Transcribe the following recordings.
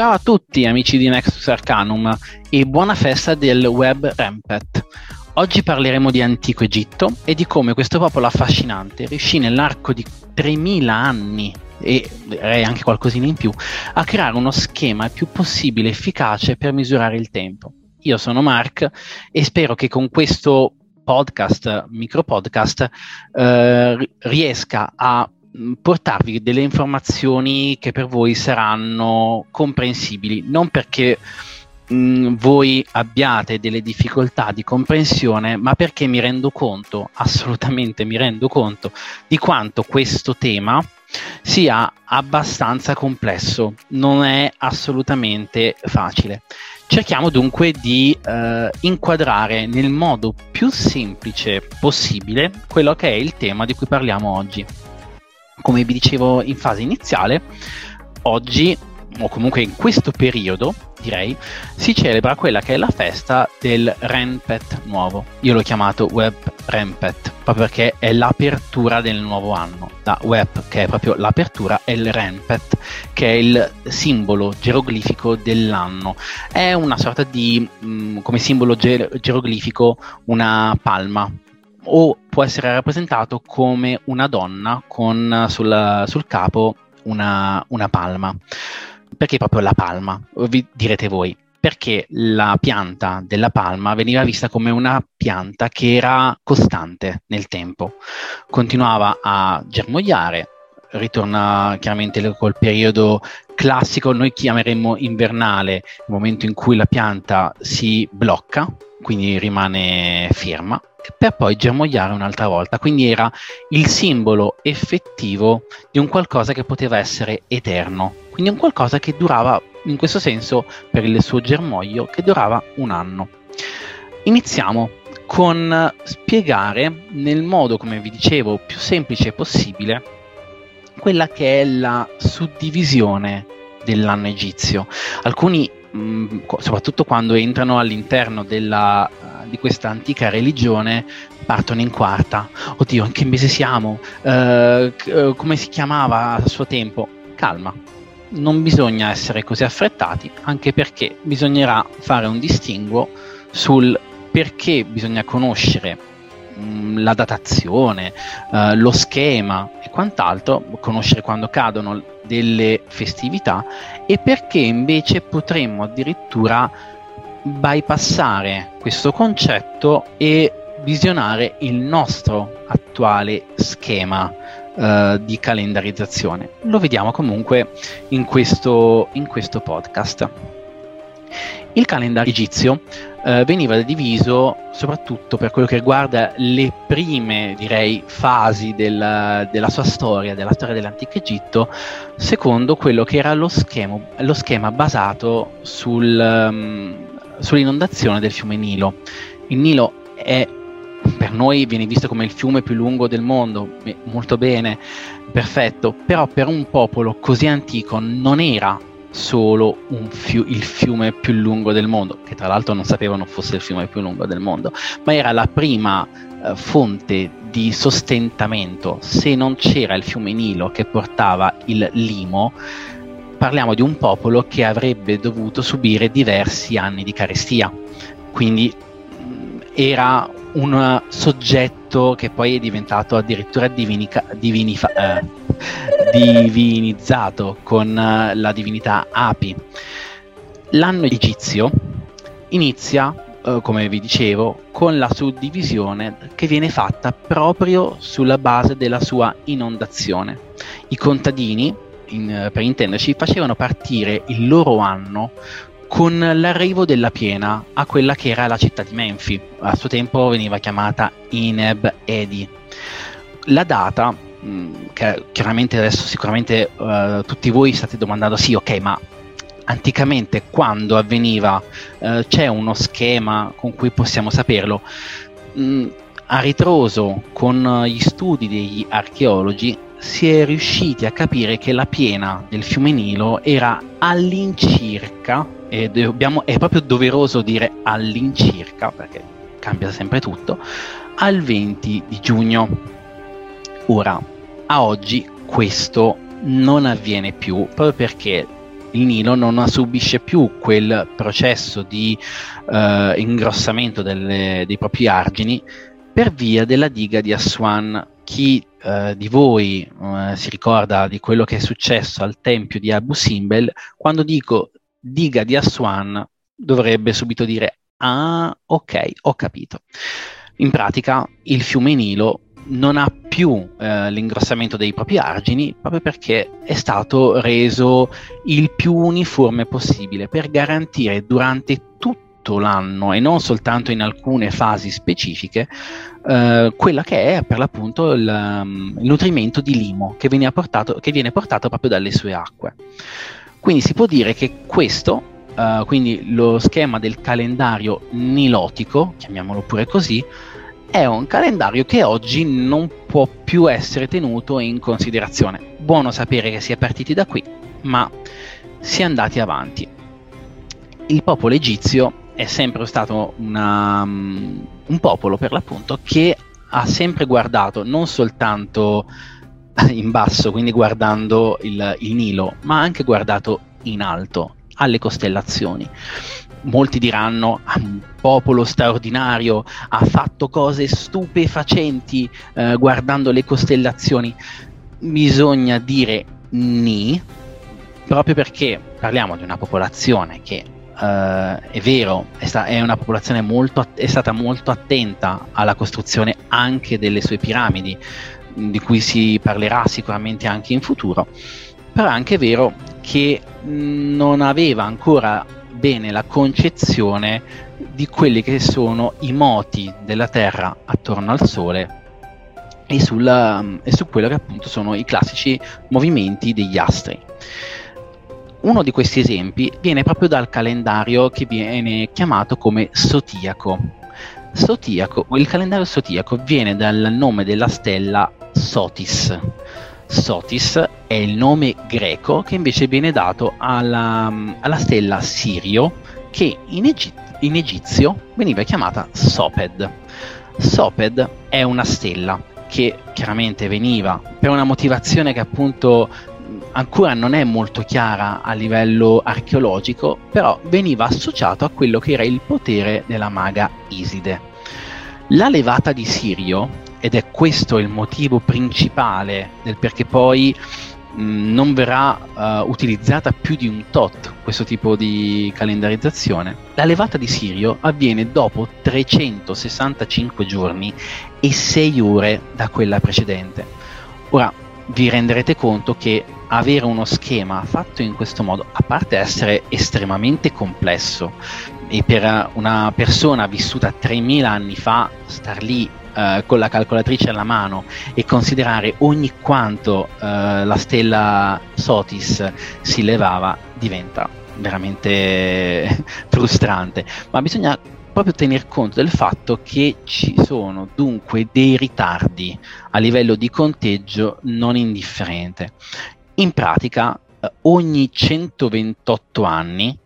Ciao a tutti amici di Nexus Arcanum e buona festa del web Rampet. Oggi parleremo di antico Egitto e di come questo popolo affascinante riuscì nell'arco di 3000 anni e direi anche qualcosina in più a creare uno schema il più possibile efficace per misurare il tempo. Io sono Mark e spero che con questo podcast, micro podcast, eh, riesca a portarvi delle informazioni che per voi saranno comprensibili, non perché mh, mm, voi abbiate delle difficoltà di comprensione, ma perché mi rendo conto, assolutamente mi rendo conto, di quanto questo tema sia abbastanza complesso, non è assolutamente facile. Cerchiamo dunque di eh, inquadrare nel modo più semplice possibile quello che è il tema di cui parliamo oggi come vi dicevo in fase iniziale, oggi o comunque in questo periodo, direi, si celebra quella che è la festa del Renpet nuovo. Io l'ho chiamato Web Renpet, proprio perché è l'apertura del nuovo anno. La Web, che è proprio l'apertura, e il Renpet, che è il simbolo geroglifico dell'anno. È una sorta di, mh, mm, come simbolo ger- geroglifico, una palma, o può essere rappresentato come una donna con sul, sul capo una, una, palma. Perché proprio la palma? Vi direte voi. Perché la pianta della palma veniva vista come una pianta che era costante nel tempo, continuava a germogliare, ritorna chiaramente col periodo classico, noi chiameremmo invernale, il momento in cui la pianta si blocca, quindi rimane ferma, per poi germogliare un'altra volta. Quindi era il simbolo effettivo di un qualcosa che poteva essere eterno, quindi un qualcosa che durava, in questo senso, per il suo germoglio, che durava un anno. Iniziamo con spiegare nel modo, come vi dicevo, più semplice possibile quella che è la suddivisione dell'anno egizio. Alcuni mh, soprattutto quando entrano all'interno della, uh, di questa antica religione, partono in quarta. Oddio, in che mese siamo? Uh, c- uh, come si chiamava a suo tempo? Calma, non bisogna essere così affrettati, anche perché bisognerà fare un distinguo sul perché bisogna conoscere la datazione, uh, lo schema e quant'altro, conoscere quando cadono delle festività e perché invece potremmo addirittura bypassare questo concetto e visionare il nostro attuale schema uh, di calendarizzazione. Lo vediamo comunque in questo, in questo podcast. Il calendario egizio eh, veniva diviso soprattutto per quello che riguarda le prime, direi, fasi della, della sua storia, della storia dell'antico Egitto, secondo quello che era lo schema, lo schema basato sul, um, sull'inondazione del fiume Nilo. Il Nilo è per noi viene visto come il fiume più lungo del mondo, molto bene, perfetto, però per un popolo così antico non era solo fiu- il fiume più lungo del mondo, che tra l'altro non sapevano fosse il fiume più lungo del mondo, ma era la prima eh, fonte di sostentamento. Se non c'era il fiume Nilo che portava il limo, parliamo di un popolo che avrebbe dovuto subire diversi anni di carestia. Quindi mh, era un soggetto che poi è diventato addirittura divinica, divinifa, eh, divinizzato con eh, la divinità Api. L'anno egizio inizia, eh, come vi dicevo, con la suddivisione che viene fatta proprio sulla base della sua inondazione. I contadini, in, per intenderci, facevano partire il loro anno con l'arrivo della piena a quella che era la città di Menfi. A suo tempo veniva chiamata Ineb Edi. La data, mh, mm, chiaramente adesso sicuramente uh, tutti voi state domandando, sì, ok, ma anticamente quando avveniva uh, c'è uno schema con cui possiamo saperlo? Mh, mm, a ritroso con gli studi degli archeologi si è riusciti a capire che la piena del fiume Nilo era all'incirca, e dobbiamo, è proprio doveroso dire all'incirca, perché cambia sempre tutto, al 20 di giugno. Ora, a oggi questo non avviene più, proprio perché il Nilo non subisce più quel processo di eh, ingrossamento delle, dei propri argini per via della diga di Aswan. Chi eh, di voi eh, si ricorda di quello che è successo al tempio di Abu Simbel, quando dico diga di Aswan dovrebbe subito dire ah ok ho capito. In pratica il fiume Nilo non ha più eh, l'ingrossamento dei propri argini proprio perché è stato reso il più uniforme possibile per garantire durante tutto l'anno e non soltanto in alcune fasi specifiche eh, quella che è per l'appunto il, um, il nutrimento di limo che viene, portato, che viene portato proprio dalle sue acque. Quindi si può dire che questo Uh, quindi lo schema del calendario nilotico, chiamiamolo pure così, è un calendario che oggi non può più essere tenuto in considerazione. Buono sapere che si è partiti da qui, ma si è andati avanti. Il popolo egizio è sempre stato una, um, un popolo, per l'appunto, che ha sempre guardato non soltanto in basso, quindi guardando il, il Nilo, ma anche guardato in alto, alle costellazioni molti diranno ah, un popolo straordinario, ha fatto cose stupefacenti eh, guardando le costellazioni. Bisogna dire ni, proprio perché parliamo di una popolazione che Uh, è vero, è, sta- è una popolazione molto att- è stata molto attenta alla costruzione anche delle sue piramidi, di cui si parlerà sicuramente anche in futuro, però è anche vero che non aveva ancora bene la concezione di quelli che sono i moti della Terra attorno al Sole e, sulla, e su quello che appunto sono i classici movimenti degli astri. Uno di questi esempi viene proprio dal calendario che viene chiamato come Sotiaco. Sotiaco il calendario Sotiaco viene dal nome della stella Sotis. Sotis è il nome greco che invece viene dato alla, alla stella Sirio che in, Egi- in egizio veniva chiamata Soped. Soped è una stella che chiaramente veniva per una motivazione che appunto ancora non è molto chiara a livello archeologico, però veniva associato a quello che era il potere della maga Iside. La levata di Sirio ed è questo il motivo principale del perché poi mh, non verrà uh, utilizzata più di un tot questo tipo di calendarizzazione. La levata di Sirio avviene dopo 365 giorni e 6 ore da quella precedente. Ora vi renderete conto che avere uno schema fatto in questo modo, a parte essere estremamente complesso, e per una persona vissuta 3000 anni fa, star lì Uh, con la calcolatrice alla mano e considerare ogni quanto uh, la stella Sotis si levava diventa veramente frustrante. Ma bisogna proprio tener conto del fatto che ci sono dunque dei ritardi a livello di conteggio non indifferente. In pratica, uh, ogni 128 anni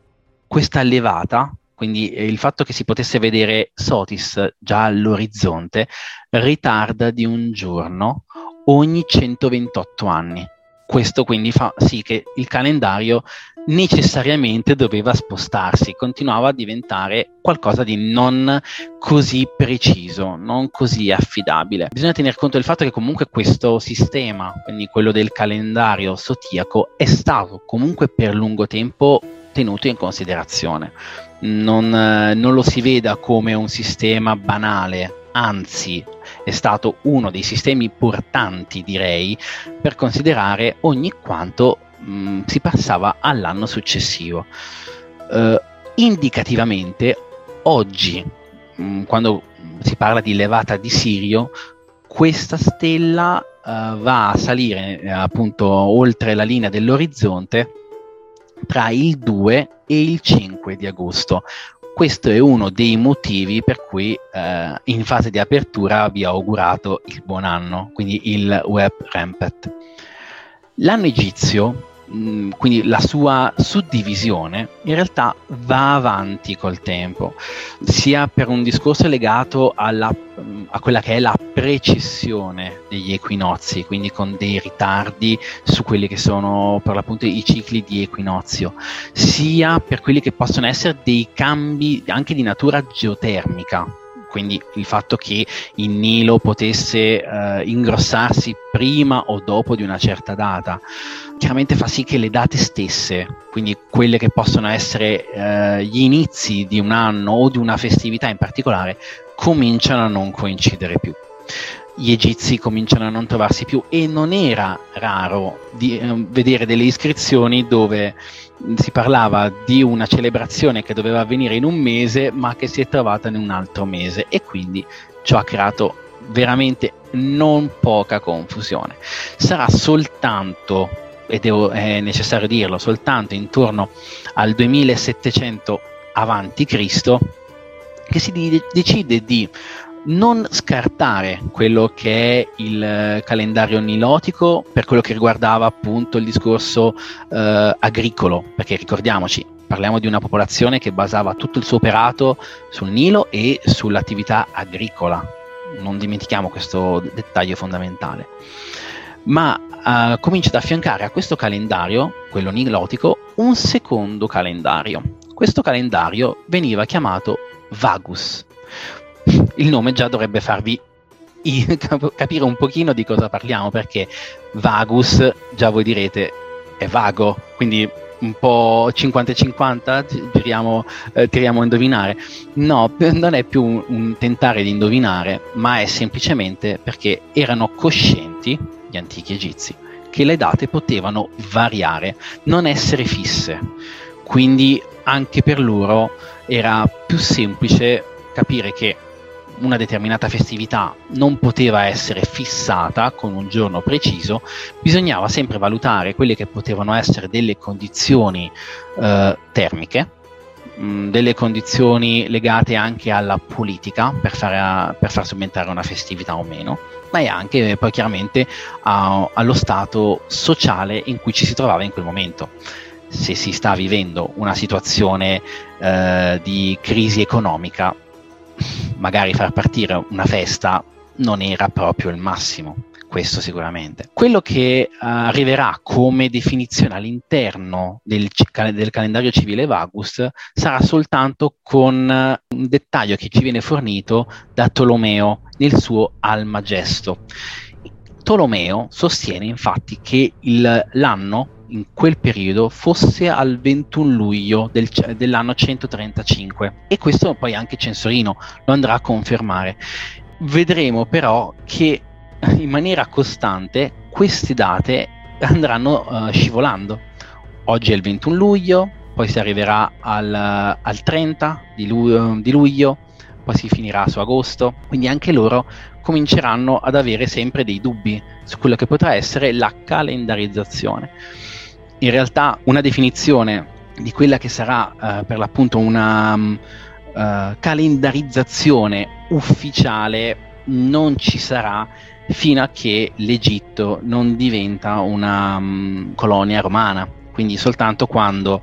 questa levata quindi eh, il fatto che si potesse vedere Sotis già all'orizzonte ritarda di un giorno ogni 128 anni. Questo quindi fa sì che il calendario necessariamente doveva spostarsi, continuava a diventare qualcosa di non così preciso, non così affidabile. Bisogna tener conto del fatto che comunque questo sistema, quindi quello del calendario sotiaco, è stato comunque per lungo tempo tenuto in considerazione non, eh, non lo si veda come un sistema banale, anzi è stato uno dei sistemi portanti, direi, per considerare ogni quanto mh, mm, si passava all'anno successivo. Uh, indicativamente, oggi, mh, mm, quando si parla di levata di Sirio, questa stella uh, va a salire eh, appunto oltre la linea dell'orizzonte tra il 2 e il 5 di agosto. Questo è uno dei motivi per cui eh, in fase di apertura vi ho augurato il buon anno, quindi il web rampet. L'anno egizio Mm, quindi la sua suddivisione in realtà va avanti col tempo, sia per un discorso legato alla, mm, a quella che è la precessione degli equinozi, quindi con dei ritardi su quelli che sono per l'appunto i cicli di equinozio, sia per quelli che possono essere dei cambi anche di natura geotermica, quindi il fatto che il Nilo potesse eh, ingrossarsi prima o dopo di una certa data, chiaramente fa sì che le date stesse, quindi quelle che possono essere eh, gli inizi di un anno o di una festività in particolare, cominciano a non coincidere più gli egizi cominciano a non trovarsi più e non era raro di, eh, vedere delle iscrizioni dove si parlava di una celebrazione che doveva avvenire in un mese ma che si è trovata in un altro mese e quindi ciò ha creato veramente non poca confusione. Sarà soltanto, ed è necessario dirlo, soltanto intorno al 2700 avanti Cristo che si decide di non scartare quello che è il eh, calendario nilotico per quello che riguardava appunto il discorso eh, agricolo, perché ricordiamoci, parliamo di una popolazione che basava tutto il suo operato sul Nilo e sull'attività agricola. Non dimentichiamo questo dettaglio fondamentale. Ma eh, comincia ad affiancare a questo calendario, quello nilotico, un secondo calendario. Questo calendario veniva chiamato Vagus il nome già dovrebbe farvi capire un pochino di cosa parliamo, perché Vagus, già voi direte, è vago, quindi un po' 50-50, giriamo, eh, tiriamo a indovinare. No, non è più un, un, tentare di indovinare, ma è semplicemente perché erano coscienti, gli antichi egizi, che le date potevano variare, non essere fisse. Quindi anche per loro era più semplice capire che una determinata festività non poteva essere fissata con un giorno preciso, bisognava sempre valutare quelle che potevano essere delle condizioni eh, termiche, mh, mm, delle condizioni legate anche alla politica per, fare, per far subentrare una festività o meno, ma è anche poi chiaramente a, allo stato sociale in cui ci si trovava in quel momento. Se si sta vivendo una situazione eh, di crisi economica, magari far partire una festa non era proprio il massimo, questo sicuramente. Quello che uh, arriverà come definizione all'interno del, del, calendario civile Vagus sarà soltanto con uh, un dettaglio che ci viene fornito da Tolomeo nel suo Almagesto. Tolomeo sostiene infatti che il, l'anno in quel periodo fosse al 21 luglio del, dell'anno 135 e questo poi anche Censorino lo andrà a confermare. Vedremo però che in maniera costante queste date andranno uh, scivolando. Oggi è il 21 luglio, poi si arriverà al, al 30 di, lu- di luglio, poi si finirà su agosto, quindi anche loro cominceranno ad avere sempre dei dubbi su quello che potrà essere la calendarizzazione in realtà una definizione di quella che sarà uh, per l'appunto una um, uh, calendarizzazione ufficiale non ci sarà fino a che l'Egitto non diventa una um, colonia romana, quindi soltanto quando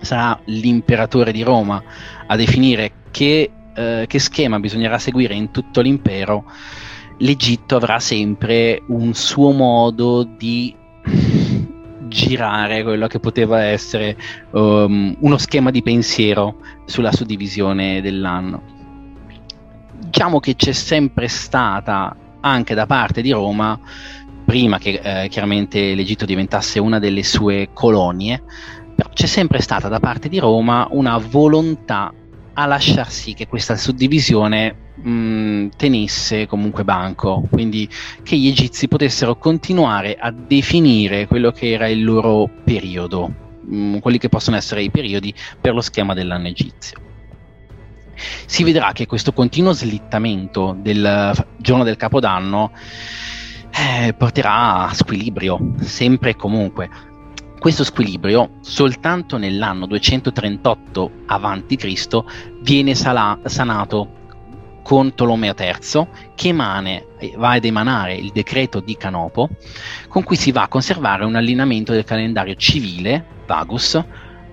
sarà l'imperatore di Roma a definire che, uh, che schema bisognerà seguire in tutto l'impero, l'Egitto avrà sempre un suo modo di girare quello che poteva essere um, uno schema di pensiero sulla suddivisione dell'anno. Diciamo che c'è sempre stata anche da parte di Roma, prima che eh, chiaramente l'Egitto diventasse una delle sue colonie, però c'è sempre stata da parte di Roma una volontà a lasciar sì che questa suddivisione mh, mm, tenesse comunque banco, quindi che gli egizi potessero continuare a definire quello che era il loro periodo, mh, mm, quelli che possono essere i periodi per lo schema dell'anno egizio. Si vedrà che questo continuo slittamento del giorno del capodanno eh, porterà a squilibrio, sempre e comunque. Questo squilibrio soltanto nell'anno 238 a.C. viene sala- sanato con Tolomeo III che emane, va ad emanare il decreto di Canopo con cui si va a conservare un allineamento del calendario civile, Vagus,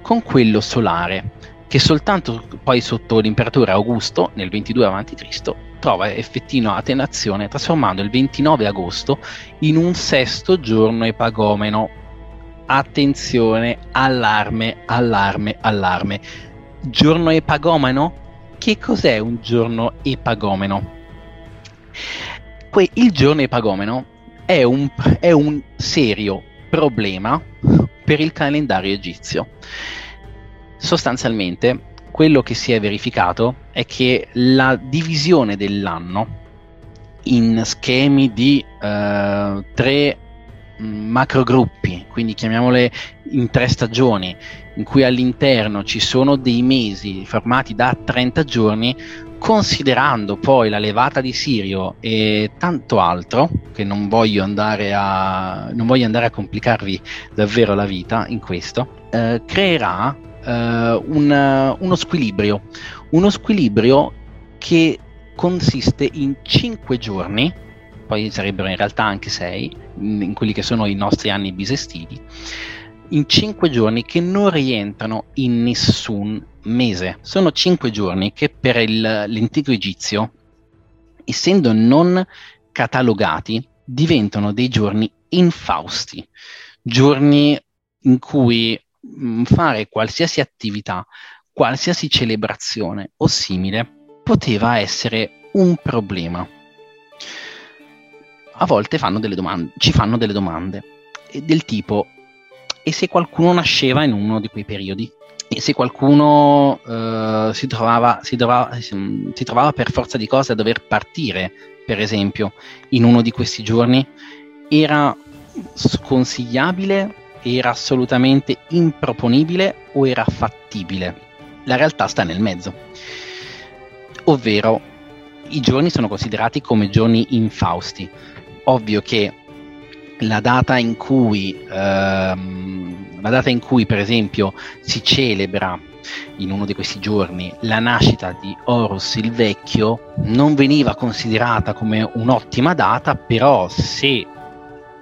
con quello solare, che soltanto poi sotto l'imperatore Augusto, nel 22 a.C., trova effettiva attenuazione trasformando il 29 agosto in un sesto giorno epagomeno. Attenzione, allarme, allarme, allarme. Giorno epagomeno? Che cos'è un giorno epagomeno? Que- il giorno epagomeno è un, è un serio problema per il calendario egizio. Sostanzialmente, quello che si è verificato è che la divisione dell'anno in schemi di uh, tre mm, macrogruppi, quindi chiamiamole in tre stagioni, in cui all'interno ci sono dei mesi formati da 30 giorni, considerando poi la levata di Sirio e tanto altro, che non voglio andare a, voglio andare a complicarvi davvero la vita in questo, eh, creerà un, uno squilibrio, uno squilibrio che consiste in 5 giorni, poi sarebbero in realtà anche 6, in, quelli che sono i nostri anni bisestili, in 5 giorni che non rientrano in nessun mese. Sono 5 giorni che per il, l'antico egizio, essendo non catalogati, diventano dei giorni infausti, giorni in cui fare qualsiasi attività, qualsiasi celebrazione o simile poteva essere un problema. A volte fanno domande, ci fanno delle domande del tipo e se qualcuno nasceva in uno di quei periodi? E se qualcuno uh, si, trovava, si, trovava, si trovava per forza di cose a dover partire, per esempio, in uno di questi giorni, era sconsigliabile era assolutamente improponibile o era fattibile. La realtà sta nel mezzo. Ovvero, i giorni sono considerati come giorni infausti. Ovvio che la data in cui, ehm, la data in cui per esempio si celebra in uno di questi giorni la nascita di Horus il Vecchio non veniva considerata come un'ottima data, però se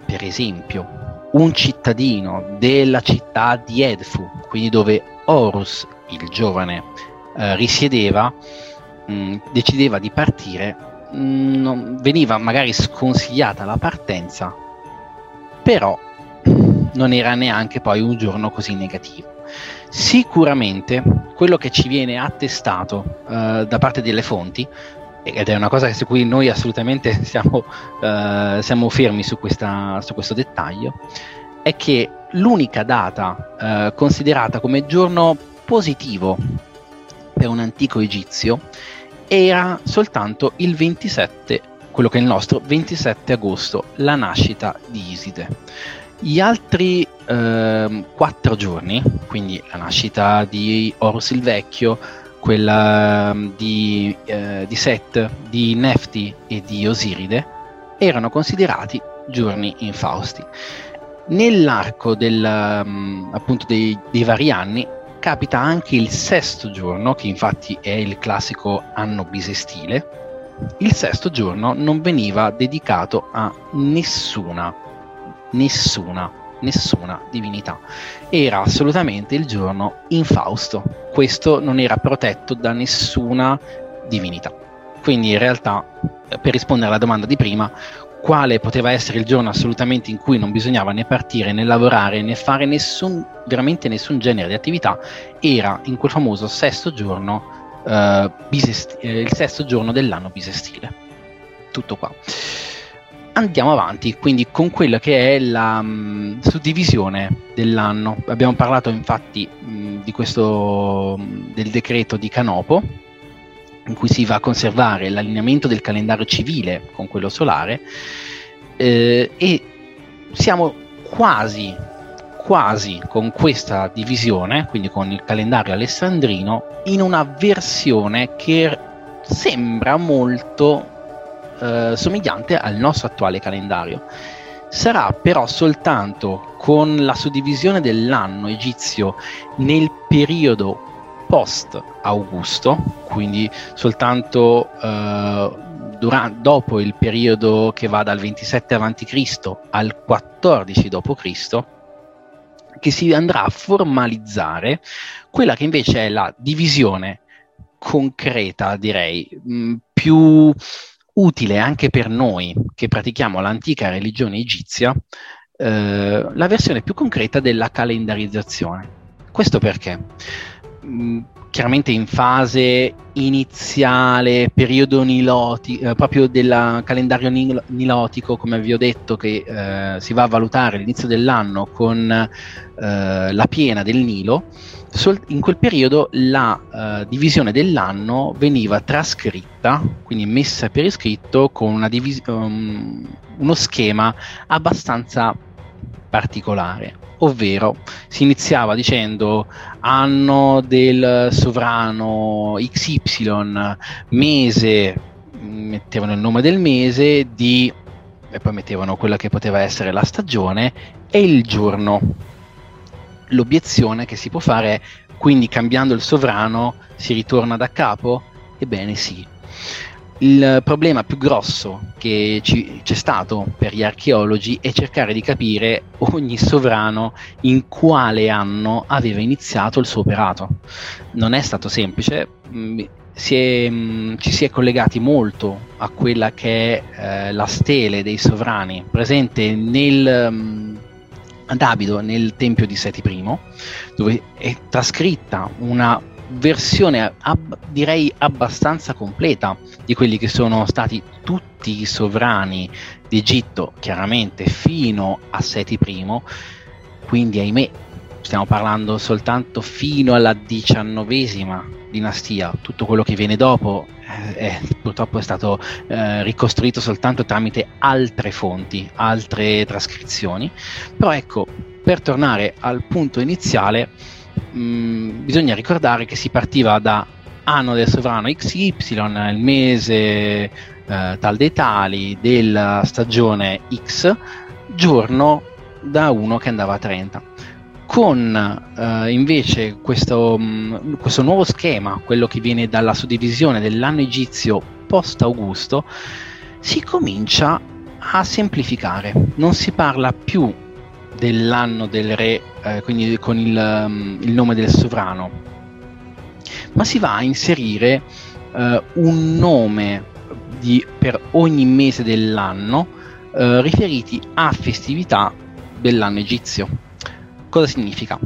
per esempio un cittadino della città di Edfu, quindi dove Horus, il giovane, eh, risiedeva, mh, mm, decideva di partire, mh, mm, veniva magari sconsigliata la partenza, però non era neanche poi un giorno così negativo. Sicuramente quello che ci viene attestato eh, da parte delle fonti ed è una cosa su cui noi assolutamente siamo, uh, siamo fermi su, questa, su, questo dettaglio, è che l'unica data uh, considerata come giorno positivo per un antico egizio era soltanto il 27, quello che è il nostro 27 agosto, la nascita di Iside. Gli altri uh, quattro giorni, quindi la nascita di Horus il Vecchio, quella mm, di, eh, di Set, di Nefti e di Osiride, erano considerati giorni infausti. Nell'arco del, um, appunto dei, dei vari anni capita anche il sesto giorno, che infatti è il classico anno bisestile. Il sesto giorno non veniva dedicato a nessuna, nessuna nessuna divinità. Era assolutamente il giorno infausto. Questo non era protetto da nessuna divinità. Quindi in realtà, per rispondere alla domanda di prima, quale poteva essere il giorno assolutamente in cui non bisognava né partire né lavorare né fare nessun, veramente nessun genere di attività, era in quel famoso sesto giorno, eh, bisesti- eh, il sesto giorno dell'anno bisestile. Tutto qua andiamo avanti quindi con quella che è la mh, mm, suddivisione dell'anno. Abbiamo parlato infatti mh, mm, di questo mm, del decreto di Canopo in cui si va a conservare l'allineamento del calendario civile con quello solare eh, e siamo quasi quasi con questa divisione, quindi con il calendario alessandrino, in una versione che sembra molto eh, somigliante al nostro attuale calendario. Sarà però soltanto con la suddivisione dell'anno egizio nel periodo post Augusto, quindi soltanto eh, durante, dopo il periodo che va dal 27 a.C. al 14 d.C., che si andrà a formalizzare quella che invece è la divisione concreta, direi, mh, più utile anche per noi che pratichiamo l'antica religione egizia, eh, la versione più concreta della calendarizzazione. Questo perché? Mh, chiaramente in fase iniziale, periodo nilotico, eh, proprio del calendario nil- nilotico, come vi ho detto, che eh, si va a valutare all'inizio dell'anno con eh, la piena del Nilo, in quel periodo la eh, divisione dell'anno veniva trascritta, quindi messa per iscritto con divis- um, uno schema abbastanza particolare ovvero si iniziava dicendo anno del sovrano XY, mese, mettevano il nome del mese, di, e poi mettevano quella che poteva essere la stagione e il giorno. L'obiezione che si può fare è quindi cambiando il sovrano si ritorna da capo? Ebbene sì il problema più grosso che ci, c'è stato per gli archeologi è cercare di capire ogni sovrano in quale anno aveva iniziato il suo operato. Non è stato semplice, mm, si è, mm, ci si è collegati molto a quella che è eh, la stele dei sovrani presente nel, ad Abido nel tempio di Seti I, dove è trascritta una versione ab- direi abbastanza completa di quelli che sono stati tutti i sovrani d'Egitto, chiaramente fino a Seti I, quindi ahimè stiamo parlando soltanto fino alla diciannovesima dinastia, tutto quello che viene dopo eh, è, purtroppo è stato eh, ricostruito soltanto tramite altre fonti, altre trascrizioni, però ecco, per tornare al punto iniziale, mh, mm, bisogna ricordare che si partiva da anno del sovrano XY, il mese eh, tal dei tali della stagione X, giorno da uno che andava a 30. Con eh, invece questo, mh, mm, questo nuovo schema, quello che viene dalla suddivisione dell'anno egizio post-Augusto, si comincia a semplificare. Non si parla più dell'anno del re, eh, quindi con il, um, il, nome del sovrano, ma si va a inserire uh, un nome di, per ogni mese dell'anno uh, riferiti a festività dell'anno egizio. Cosa significa?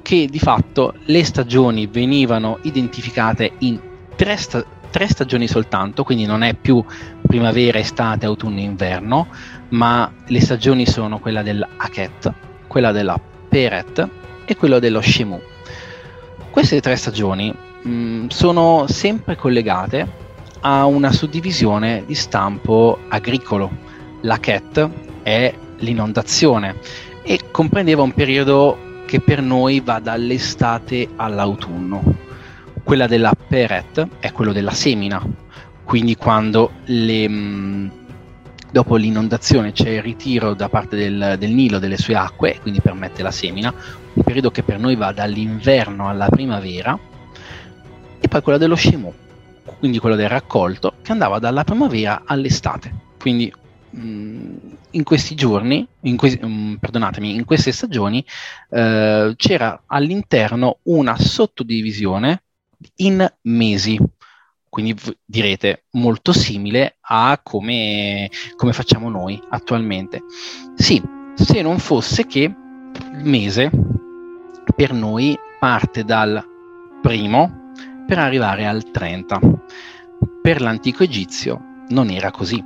Che di fatto le stagioni venivano identificate in tre, sta- tre stagioni soltanto, quindi non è più primavera, estate, autunno e inverno, ma le stagioni sono quella dell'Aket, quella della Peret e quella dello Shemu. Queste tre stagioni mh, mm, sono sempre collegate a una suddivisione di stampo agricolo. L'Aket è l'inondazione e comprendeva un periodo che per noi va dall'estate all'autunno. Quella della Peret è quello della semina, quindi quando le, mm, dopo l'inondazione c'è il ritiro da parte del, del, Nilo delle sue acque, quindi permette la semina, un periodo che per noi va dall'inverno alla primavera, e poi quella dello Shemu, quindi quello del raccolto, che andava dalla primavera all'estate. Quindi mh, mm, in questi giorni, in que- mm, perdonatemi, in queste stagioni eh, c'era all'interno una sottodivisione in mesi quindi direte molto simile a come, come facciamo noi attualmente. Sì, se non fosse che il mese per noi parte dal primo per arrivare al 30. Per l'antico egizio non era così.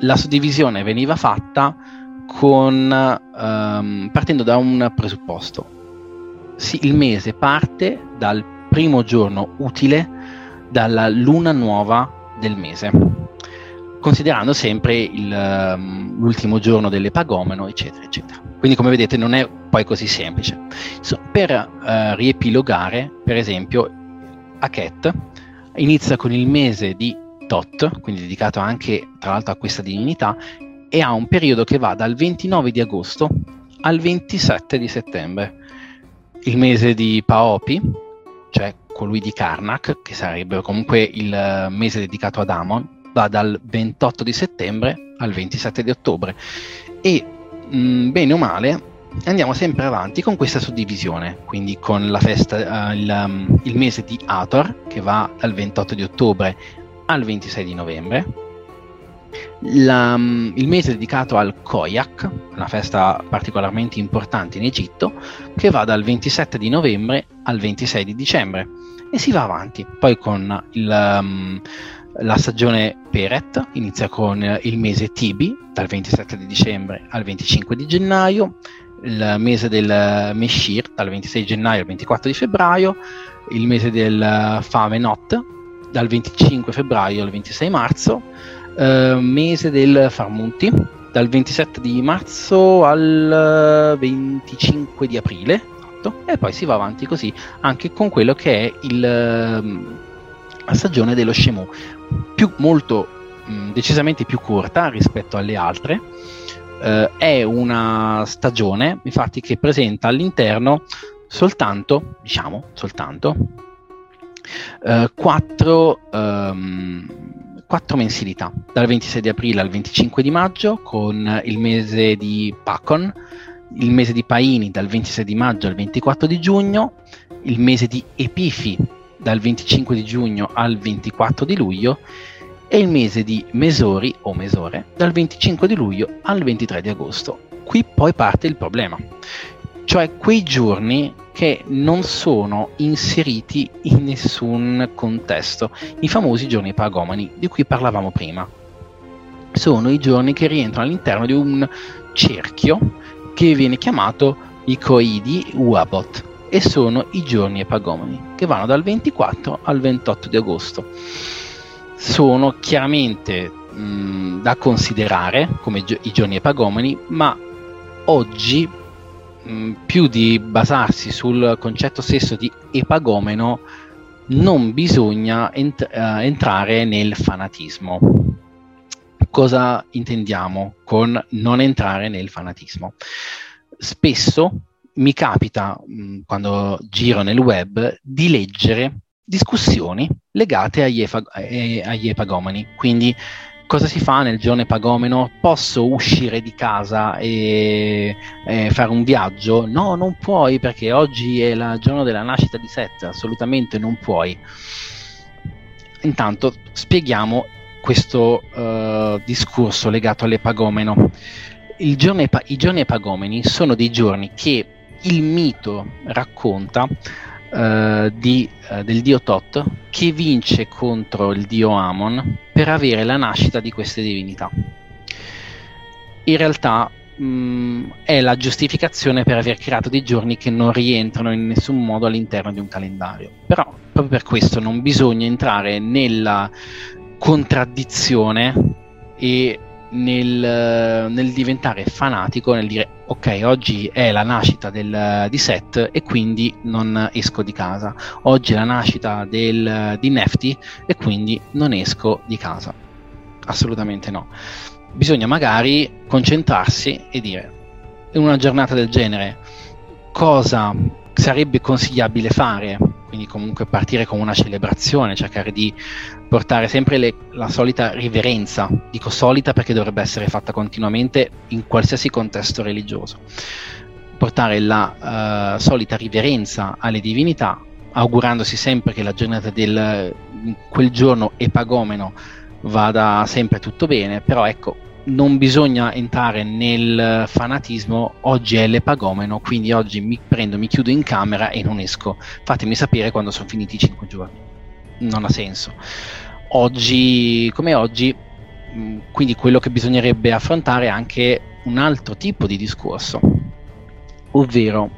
La suddivisione veniva fatta con, um, partendo da un presupposto. Sì, il mese parte dal primo giorno utile dalla luna nuova del mese, considerando sempre il, um, l'ultimo giorno dell'epagomeno, eccetera, eccetera. Quindi, come vedete, non è poi così semplice. So, per uh, riepilogare, per esempio, Aket inizia con il mese di Tot, quindi dedicato anche tra l'altro a questa divinità, e ha un periodo che va dal 29 di agosto al 27 di settembre. Il mese di Paopi, cioè colui di Karnak, che sarebbe comunque il mese dedicato ad Amon, va dal 28 di settembre al 27 di ottobre e mh, mm, bene o male andiamo sempre avanti con questa suddivisione, quindi con la festa, uh, il, um, il, mese di Ator che va dal 28 di ottobre al 26 di novembre, la, um, il mese dedicato al Koyak, una festa particolarmente importante in Egitto, che va dal 27 di novembre al 26 di dicembre. E si va avanti, poi con il... Um, la stagione Peret inizia con il mese Tibi, dal 27 di dicembre al 25 di gennaio, il mese del Meshir, dal 26 gennaio al 24 di febbraio, il mese del Famenot, dal 25 febbraio al 26 marzo, eh, mese del Farmunti, dal 27 di marzo al 25 di aprile, e poi si va avanti così anche con quello che è il, la stagione dello Shemu, più, molto mh, decisamente più corta rispetto alle altre. Eh, è una stagione, infatti, che presenta all'interno soltanto, diciamo, soltanto eh, quattro, ehm, quattro mensilità, dal 26 di aprile al 25 di maggio, con il mese di Pacon, il mese di Paini dal 26 di maggio al 24 di giugno, il mese di Epifi dal 25 di giugno al 24 di luglio e il mese di Mesori o Mesore dal 25 di luglio al 23 di agosto. Qui poi parte il problema, cioè quei giorni che non sono inseriti in nessun contesto, i famosi giorni pagomani di cui parlavamo prima. Sono i giorni che rientrano all'interno di un cerchio che viene chiamato i coidi Uabot, e sono i giorni epagomani che vanno dal 24 al 28 di agosto. Sono chiaramente mh, da considerare come gi- i giorni epagomani, ma oggi mh, più di basarsi sul concetto stesso di epagomeno non bisogna ent- uh, entrare nel fanatismo. Cosa intendiamo con non entrare nel fanatismo? Spesso mi capita, mh, mm, quando giro nel web, di leggere discussioni legate agli, efa- eh, agli epagomeni. Quindi cosa si fa nel giorno epagomeno? Posso uscire di casa e, e, fare un viaggio? No, non puoi perché oggi è il giorno della nascita di Seth, assolutamente non puoi. Intanto spieghiamo questo uh, discorso legato all'epagomeno. Epa- I giorni epagomeni sono dei giorni che il mito racconta uh, di, uh, del dio Tot che vince contro il dio Amon per avere la nascita di queste divinità. In realtà mh, mm, è la giustificazione per aver creato dei giorni che non rientrano in nessun modo all'interno di un calendario. Però proprio per questo non bisogna entrare nella contraddizione e nel, nel, diventare fanatico, nel dire ok, oggi è la nascita del, di Seth e quindi non esco di casa. Oggi è la nascita del, di Nefti e quindi non esco di casa. Assolutamente no. Bisogna magari concentrarsi e dire in una giornata del genere cosa sarebbe consigliabile fare quindi comunque partire con una celebrazione, cercare di portare sempre le, la solita riverenza, dico solita perché dovrebbe essere fatta continuamente in qualsiasi contesto religioso, portare la uh, solita riverenza alle divinità, augurandosi sempre che la giornata del quel giorno epagomeno vada sempre tutto bene, però ecco, non bisogna entrare nel fanatismo, oggi è l'epagomeno, quindi oggi mi prendo, mi chiudo in camera e non esco. Fatemi sapere quando sono finiti i 5 giorni. Non ha senso. Oggi, come oggi, mm, quindi quello che bisognerebbe affrontare è anche un altro tipo di discorso, ovvero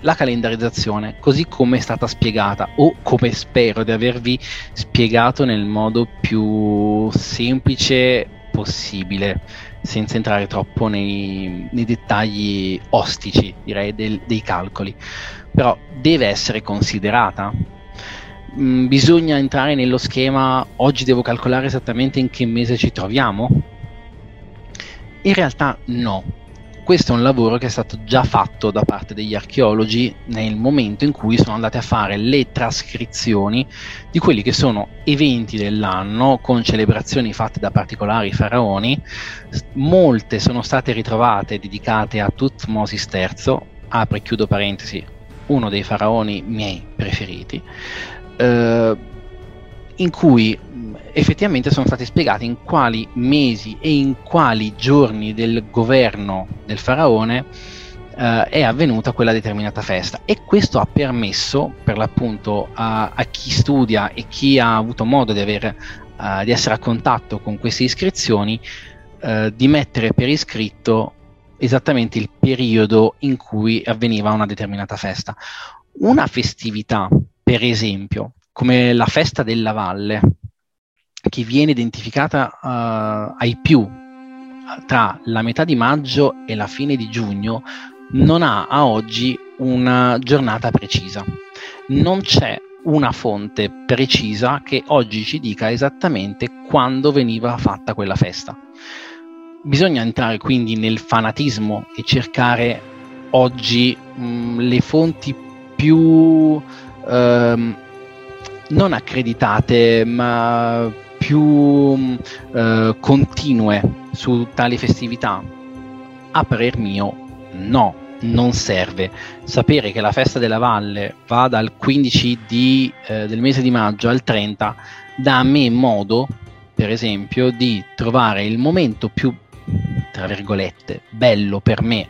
la calendarizzazione così come è stata spiegata o come spero di avervi spiegato nel modo più semplice possibile, senza entrare troppo nei, nei dettagli ostici, direi, del, dei calcoli. Però deve essere considerata. Mm, bisogna entrare nello schema oggi devo calcolare esattamente in che mese ci troviamo? In realtà no. questo è un lavoro che è stato già fatto da parte degli archeologi nel momento in cui sono andati a fare le trascrizioni di quelli che sono eventi dell'anno con celebrazioni fatte da particolari faraoni. Molte sono state ritrovate dedicate a Tutmosis III, apre e chiudo parentesi, uno dei faraoni miei preferiti. Eh, in cui effettivamente sono stati spiegati in quali mesi e in quali giorni del governo del faraone eh, è avvenuta quella determinata festa e questo ha permesso per l'appunto a, a chi studia e chi ha avuto modo di, aver, uh, di essere a contatto con queste iscrizioni uh, di mettere per iscritto esattamente il periodo in cui avveniva una determinata festa. Una festività, per esempio, come la festa della valle, che viene identificata uh, ai più tra la metà di maggio e la fine di giugno, non ha a oggi una giornata precisa. Non c'è una fonte precisa che oggi ci dica esattamente quando veniva fatta quella festa. Bisogna entrare quindi nel fanatismo e cercare oggi mh, le fonti più ehm, non accreditate, ma più eh, continue su tali festività? A parer mio, no, non serve. Sapere che la festa della valle va dal 15 di, eh, del mese di maggio al 30 dà a me modo, per esempio, di trovare il momento più, tra virgolette, bello per me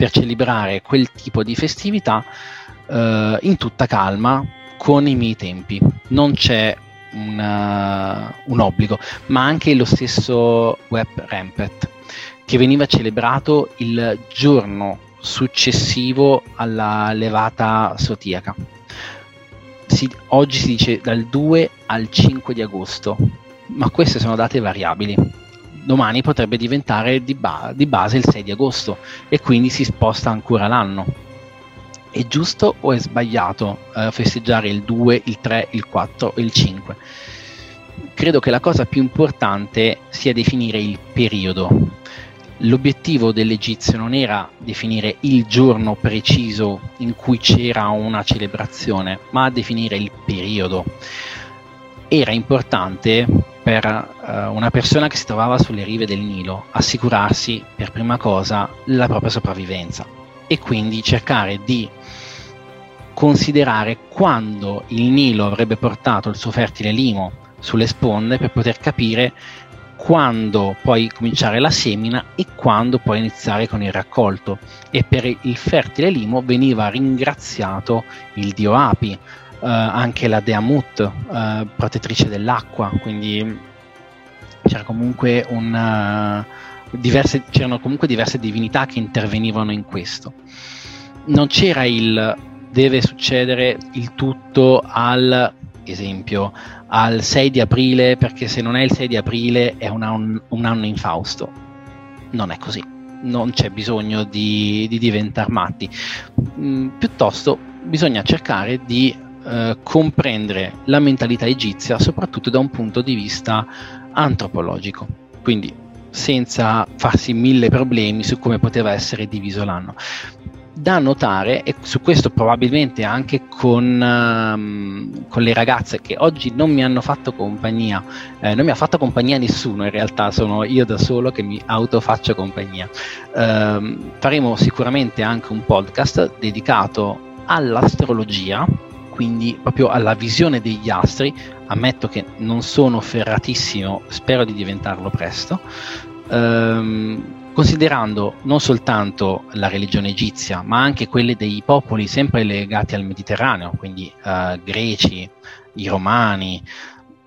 per celebrare quel tipo di festività eh, in tutta calma con i miei tempi. Non c'è una, un obbligo, ma anche lo stesso Web Rampet che veniva celebrato il giorno successivo alla levata sotiaca. Si, oggi si dice dal 2 al 5 di agosto, ma queste sono date variabili. Domani potrebbe diventare di, ba- di base il 6 di agosto e quindi si sposta ancora l'anno è giusto o è sbagliato eh, festeggiare il 2, il 3, il 4 e il 5? Credo che la cosa più importante sia definire il periodo. L'obiettivo dell'Egizio non era definire il giorno preciso in cui c'era una celebrazione, ma definire il periodo. Era importante per uh, una persona che si trovava sulle rive del Nilo assicurarsi per prima cosa la propria sopravvivenza e quindi cercare di considerare quando il Nilo avrebbe portato il suo fertile limo sulle sponde per poter capire quando poi cominciare la semina e quando poi iniziare con il raccolto. E per il fertile limo veniva ringraziato il dio Api, eh, anche la dea Mut, eh, protettrice dell'acqua, quindi c'era comunque una, diverse, c'erano comunque diverse divinità che intervenivano in questo. Non c'era il deve succedere il tutto al esempio al 6 di aprile perché se non è il 6 di aprile è un anno, un anno infausto. Non è così. Non c'è bisogno di, di diventare matti. Mm, piuttosto bisogna cercare di eh, comprendere la mentalità egizia soprattutto da un punto di vista antropologico. Quindi senza farsi mille problemi su come poteva essere diviso l'anno da notare, e su questo probabilmente anche con, um, con, le ragazze che oggi non mi hanno fatto compagnia, eh, non mi ha fatto compagnia nessuno, in realtà sono io da solo che mi autofaccio compagnia. Um, faremo sicuramente anche un podcast dedicato all'astrologia, quindi proprio alla visione degli astri. Ammetto che non sono ferratissimo, spero di diventarlo presto. Um, considerando non soltanto la religione egizia, ma anche quelle dei popoli sempre legati al Mediterraneo, quindi uh, greci, i romani,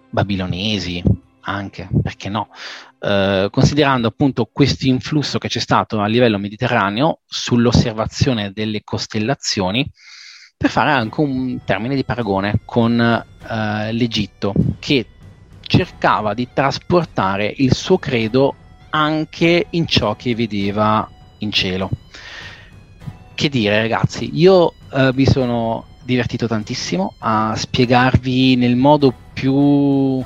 babilonesi, anche, perché no? Uh, considerando appunto questo influsso che c'è stato a livello mediterraneo sull'osservazione delle costellazioni, per fare anche un termine di paragone con uh, l'Egitto, che cercava di trasportare il suo credo anche in ciò che vedeva in cielo. Che dire ragazzi, io eh, mi sono divertito tantissimo a spiegarvi nel modo più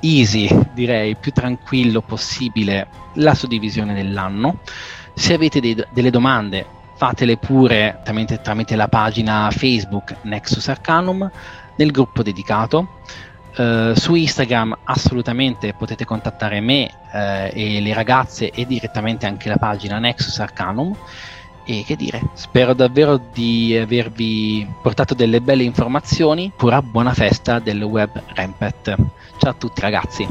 easy, direi, più tranquillo possibile la suddivisione dell'anno. Se avete dei, delle domande, fatele pure tramite, tramite, la pagina Facebook Nexus Arcanum nel gruppo dedicato. Uh, su Instagram assolutamente potete contattare me uh, e le ragazze e direttamente anche la pagina Nexus Arcanum. E che dire, spero davvero di avervi portato delle belle informazioni. Pura buona festa del web Rampet. Ciao a tutti ragazzi.